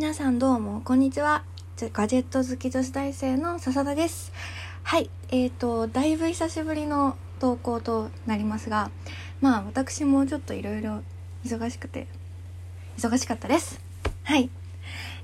皆さんどうもこんにちは。ガジェット好き女子大生の笹田です。はいえーとだいぶ久しぶりの投稿となりますがまあ私もちょっといろいろ忙しくて忙しかったです。はい。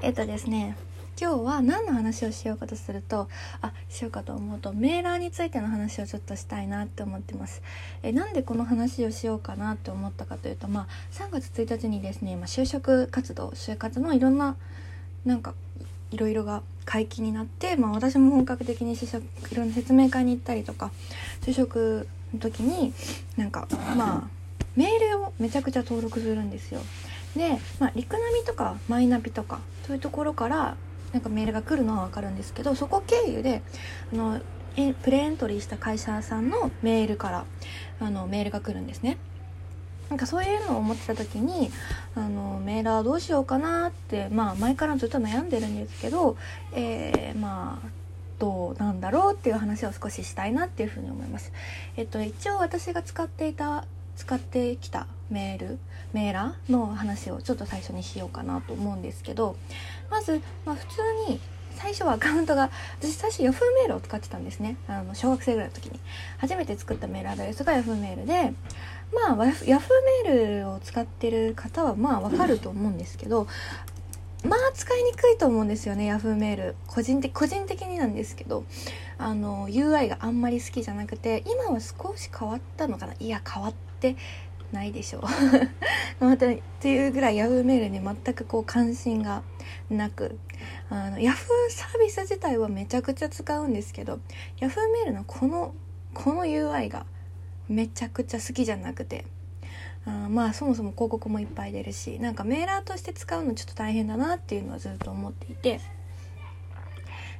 えっ、ー、とですね今日は何の話をしようかとするとあしようかと思うとメーラーについての話をちょっとしたいなって思ってますえなんでこの話をしようかなって思ったかというとまあ3月1日にですね、まあ、就職活動就活のいろんななんかいろいろが解禁になって、まあ、私も本格的に就職いろんな説明会に行ったりとか就職の時になんかまあメールをめちゃくちゃ登録するんですよ。で、まあ、リクナビとかマイナビとかそういうところからなんかメールが来るのは分かるんですけどそこ経由であのえプレエントリーした会社さんのメールからあのメールが来るんですね。なんかそういうのを思ってた時にあのメーラーどうしようかなって、まあ、前からずっと悩んでるんですけど、えー、まあどうなんだろうっていう話を少ししたいなっていうふうに思います。えっと、一応私が使っていた使ってきたメールメーラーの話をちょっと最初にしようかなと思うんですけどまず、まあ、普通に最初はアカウントが私最初 Yahoo メールを使ってたんですね。あの小学生ぐらいの時に。初めて作ったメールアドレスが Yahoo メールでまあ Yahoo メールを使ってる方はまあわかると思うんですけどまあ使いにくいと思うんですよね Yahoo メール。個人的個人的になんですけど。あの UI があんまり好きじゃなくて今は少し変わったのかな？いや変わってないでしょう。またっていうぐらい Yahoo メールに全くこう関心がなく。あの Yahoo サービス自体はめちゃくちゃ使うんですけど Yahoo メールのこのこの UI がめちゃくちゃ好きじゃなくて。あまあそもそも広告もいっぱい出るしなんかメーラーとして使うのちょっと大変だなっていうのはずっと思っていて。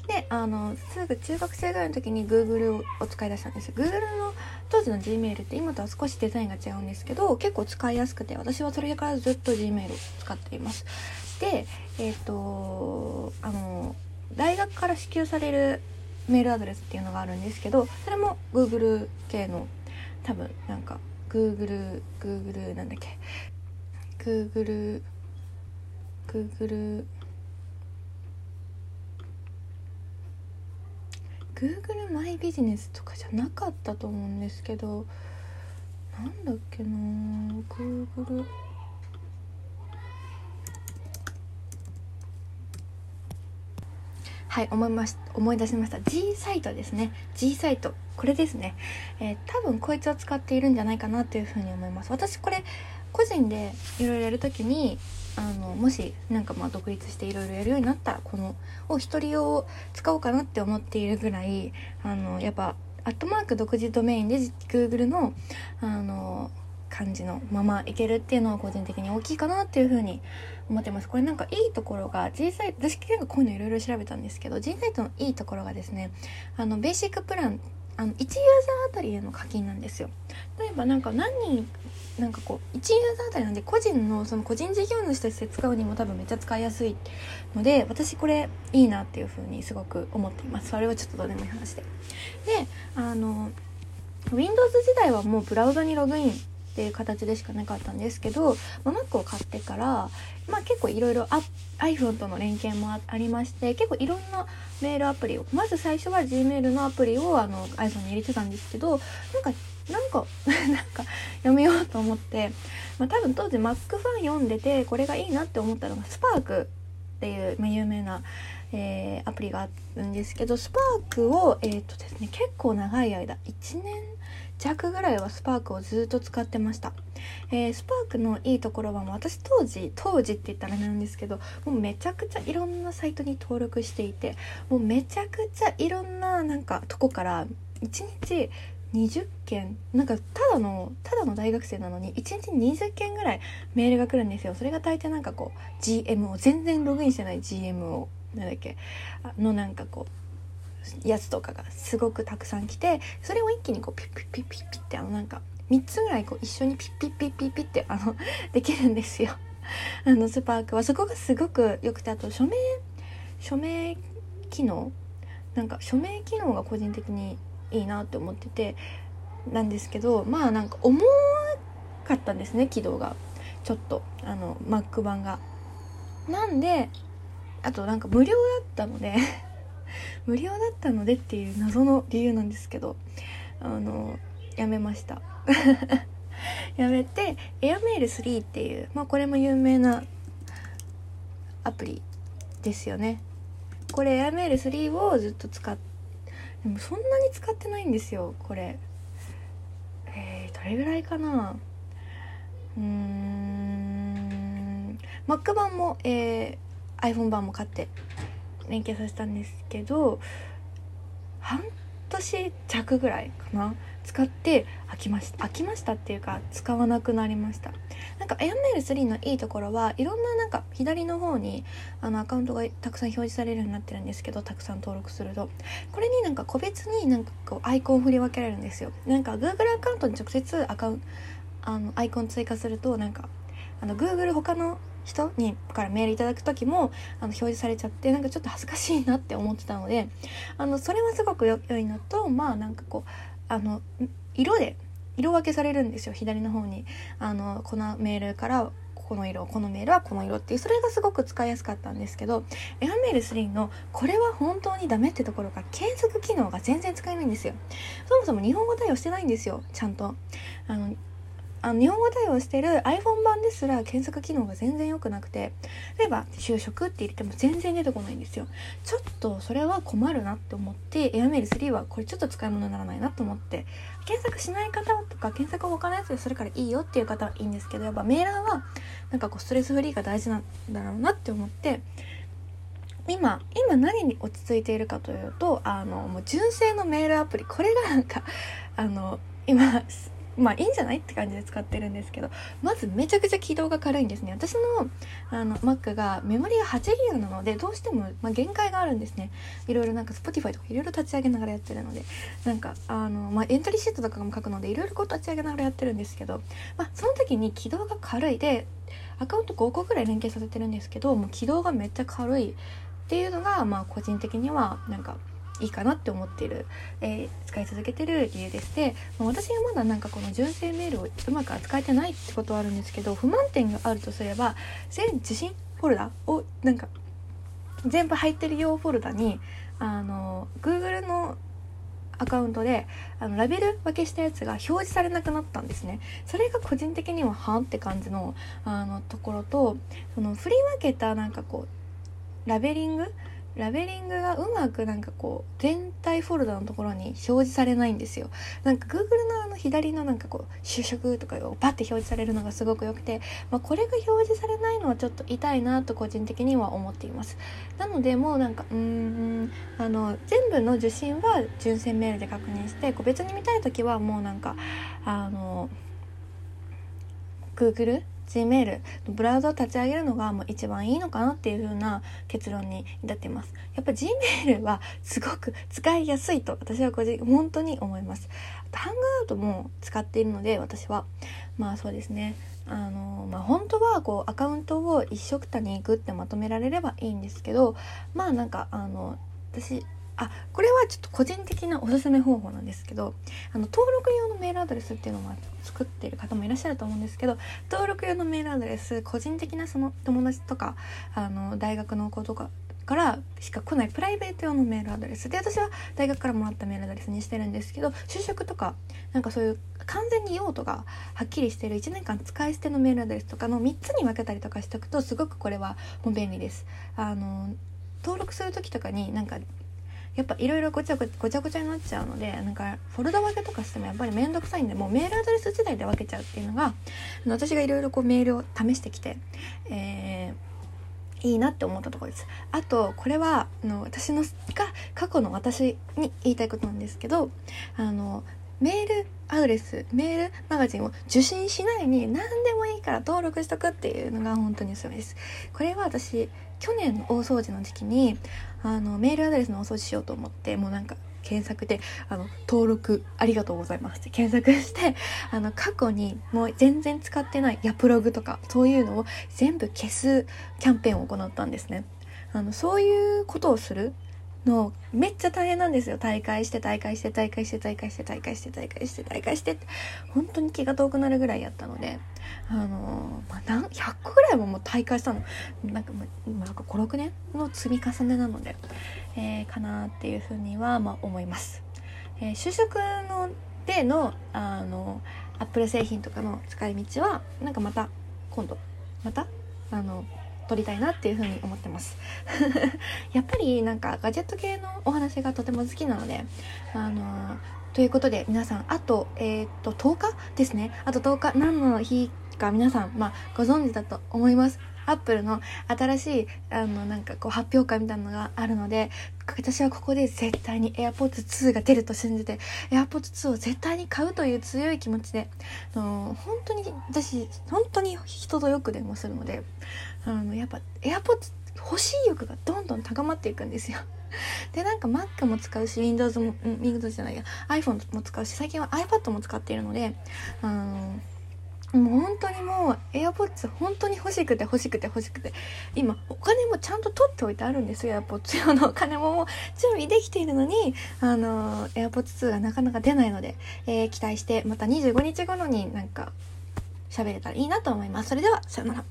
であのすぐ中学生ぐらいの時に Google を使い出したんです。よ Google の当時の Gmail って今とは少しデザインが違うんですけど結構使いやすくて私はそれからずっと Gmail を使っています。でえっ、ー、とあの大学から支給されるメールアドレスっていうのがあるんですけどそれも Google 系の多分なんか Google Google なんだっけ Google Google Google マイビジネスとかじゃなかったと思うんですけどなんだっけな Google はい思いまし思い出しました。G サイトですね。G サイト。これですね、えー、多分こいつを使っているんじゃないかなというふうに思います。私これ個人でいろいろやるときにあのもしなんかまあ独立していろいろやるようになったらこのを一人用を使おうかなって思っているぐらいあのやっぱアットマーク独自ドメインで Google のあの感じのままいけるっていうのは個人的に大きいかなっていうふうに思ってます。これなんかいいところが G サイト、私結構こういうのいろいろ調べたんですけど G サイトのいいところがですねあのベーシックプランあの1ユーザーあたりへの課金なんですよ。例えばなんか何人なんかこう1ユーザーあたりなんで個人のその個人事業主として使うにも多分めっちゃ使いやすいので私これいいなっていうふうにすごく思っています。それはちょっとどうでもいい話で。であの Windows 時代はもうブラウザにログインっていう形でしかなかったんですけど、まあ、Mac を買ってから、まあ、結構いろいろ iPhone との連携もありまして結構いろんなメールアプリをまず最初は Gmail のアプリをあの iPhone に入れてたんですけどなんかなんか なんかやめようと思って、まあ、多分当時 Mac ファン読んでてこれがいいなって思ったのが Spark っていう、ま、有名な、えー、アプリがあるんですけど Spark をえっ、ー、とですね結構長い間1年弱ぐらいはスパークをずっと使ってました、えー、スパークのいいところはもう私当時当時って言ったらなんですけどもうめちゃくちゃいろんなサイトに登録していてもうめちゃくちゃいろんななんかとこから1日20件なんかただのただの大学生なのに1日20件ぐらいメールが来るんですよ。それが大抵なんかこう GM を全然ログインしてない GM をなんだっけあのなんかこうやつとかがすごくたくさん来てそれを一気にこうピッピッピッピッピッってあのなんか3つぐらいこう一緒にピッピッピッピッピッってあの できるんですよ。あのスパークはそこがすごく良くてあと署名署名機能？なんか署名機能が個人的にいいなって思っててなんですけどまあなんか重かったんですね起動が。ちょっとあの Mac 版が。なんであとなんか無料だったので無料だったのでっていう謎の理由なんですけどあのやめました。やめてエアメール3っていう、まあ、これも有名なアプリですよね。これエアメール3をずっと使っでもそんなに使ってないんですよこれ。えー、どれぐらいかな。うーん。Mac 版も、えー、iPhone 版も買って。連携させたんですけど半年弱ぐらいかな使って飽きました飽きましたっていうか使わなくなりました。なんか AirMail3 のいいところはいろんななんか左の方にあのアカウントがたくさん表示されるようになってるんですけどたくさん登録すると。これになんか個別になんかこうアイコンを振り分けられるんですよ。なんか Google アカウントに直接アカウンあのアイコン追加するとなんかあの Google 他の人にからメールいただく時もあの表示されちゃってなんかちょっと恥ずかしいなって思ってたのであのそれはすごく良いのとまあなんかこうあの色で色分けされるんですよ左の方に。あのこのメールからこの色このメールはこの色っていうそれがすごく使いやすかったんですけどエアメール3のこれは本当にダメってところが検索機能が全然使えないんですよ。そもそも日本語対応してないんですよちゃんと。あのあの日本語対応してる iPhone 版ですら検索機能が全然良くなくて例えば就職って入れても全然出てこないんですよ。ちょっとそれは困るなって思ってエアメール3はこれちょっと使い物にならないなと思って検索しない方とか検索他のやつでそれからいいよっていう方はいいんですけどやっぱメーラーはなんかこうストレスフリーが大事なんだろうなって思って今今何に落ち着いているかというとあのもう純正のメールアプリ。これがなんかあの今まあいいんじゃない？って感じで使ってるんですけどまずめちゃくちゃ起動が軽いんですね。私のあの Mac がメモリが8ギガなのでどうしても、まあ、限界があるんですね。いろいろなんか Spotify とかいろいろ立ち上げながらやってるのでなんかあの、まあ、エントリーシートとかも書くのでいろいろこう立ち上げながらやってるんですけど、まあ、その時に起動が軽いでアカウント5個ぐらい連携させてるんですけどもう起動がめっちゃ軽いっていうのがまあ個人的にはなんかいいかなって思っている、えー、使い続けてる理由でして私がまだなんかこの純正メールをうまく扱えてないってことはあるんですけど不満点があるとすれば全受信フォルダをなんか全部入ってる用フォルダにあの Google のアカウントであのラベル分けしたやつが表示されなくなったんですね。それが個人的にははんって感じのあのところとその振り分けたなんかこうラベリングラベリングがうまくなんかこう全体フォルダのところに表示されないんですよ。なんか Google のあの左のなんかこう就職とかをパッて表示されるのがすごく良くて、まあ、これが表示されないのはちょっと痛いなと個人的には思っています。なのでもうなんかうんあの全部の受信は純正メールで確認して個別に見たい時はもうなんかあの Google Gmail のブラウザを立ち上げるのがもう一番いいのかなっていう風な結論に至っています。やっぱ Gmail はすごく 使いやすいと私は個人本当に思います。ハングアウトも使っているので私はまあそうですねあのまあ本当はこうアカウントを一緒くたにグってまとめられればいいんですけどまあなんかあの私あこれはちょっと個人的なおすすめ方法なんですけどあの登録用のメールアドレスっていうのを作っている方もいらっしゃると思うんですけど登録用のメールアドレス個人的なその友達とかあの大学の子とかからしか来ないプライベート用のメールアドレスで私は大学からもらったメールアドレスにしてるんですけど就職とかなんかそういう完全に用途がはっきりしてる1年間使い捨てのメールアドレスとかの3つに分けたりとかしておくとすごくこれはもう便利です。あの登録する時とかになんかやっぱいろいろごちゃごちゃごちゃになっちゃうのでなんかフォルダ分けとかしてもやっぱり面倒くさいんでもうメールアドレス自体で分けちゃうっていうのが私がいろいろこうメールを試してきて、えー、いいなって思ったところです。あとこれはあの私のが過去の私に言いたいことなんですけどあのメールアドレスメールマガジンを受信しないに何でもいいから登録しとくっていうのが本当におすすめです。これは私去年の大掃除の時期にあのメールアドレスのお掃除しようと思ってもうなんか検索であの登録ありがとうございますって検索してあの過去にもう全然使ってないヤプログとかそういうのを全部消すキャンペーンを行ったんですね。あのそういうことをするのめっちゃ大変なんですよ。大会して大会して大会して大会して大会して大会して大会してって。本当に気が遠くなるぐらいやったので。あのまあ、何100個ぐらいももう大会したの。なんか今なんか56年の積み重ねなので、えー、かなっていうふうにはまあ思います。えー、就職のでのあのアップル製品とかの使い道はなんかまた今度またあの撮りたいなっていうふに思ってます。やっぱりなんかガジェット系のお話がとても好きなのであのということで皆さんあとえっ、と10日ですね。あと10日何の日か皆さんまあご存知だと思います。アップルの新しいあのなんかこう発表会みたいなのがあるので私はここで絶対に AirPods 2が出ると信じて AirPods 2を絶対に買うという強い気持ちであの本当に私本当に人とよく電話するのであのやっぱ AirPods 欲しい欲がどんどん高まっていくんですよ。でなんか Mac も使うし Windows も Windows じゃないや iPhone も使うし最近は iPad も使っているのであのもう本当にもう AirPods 本当に欲しくて欲しくて欲しくて。今お金もちゃんと取っておいてあるんですよ AirPods 用のお金ももう準備できているのにあの AirPods 2がなかなか出ないので、えー、期待してまた25日頃になんか喋れたらいいなと思います。それではさよなら。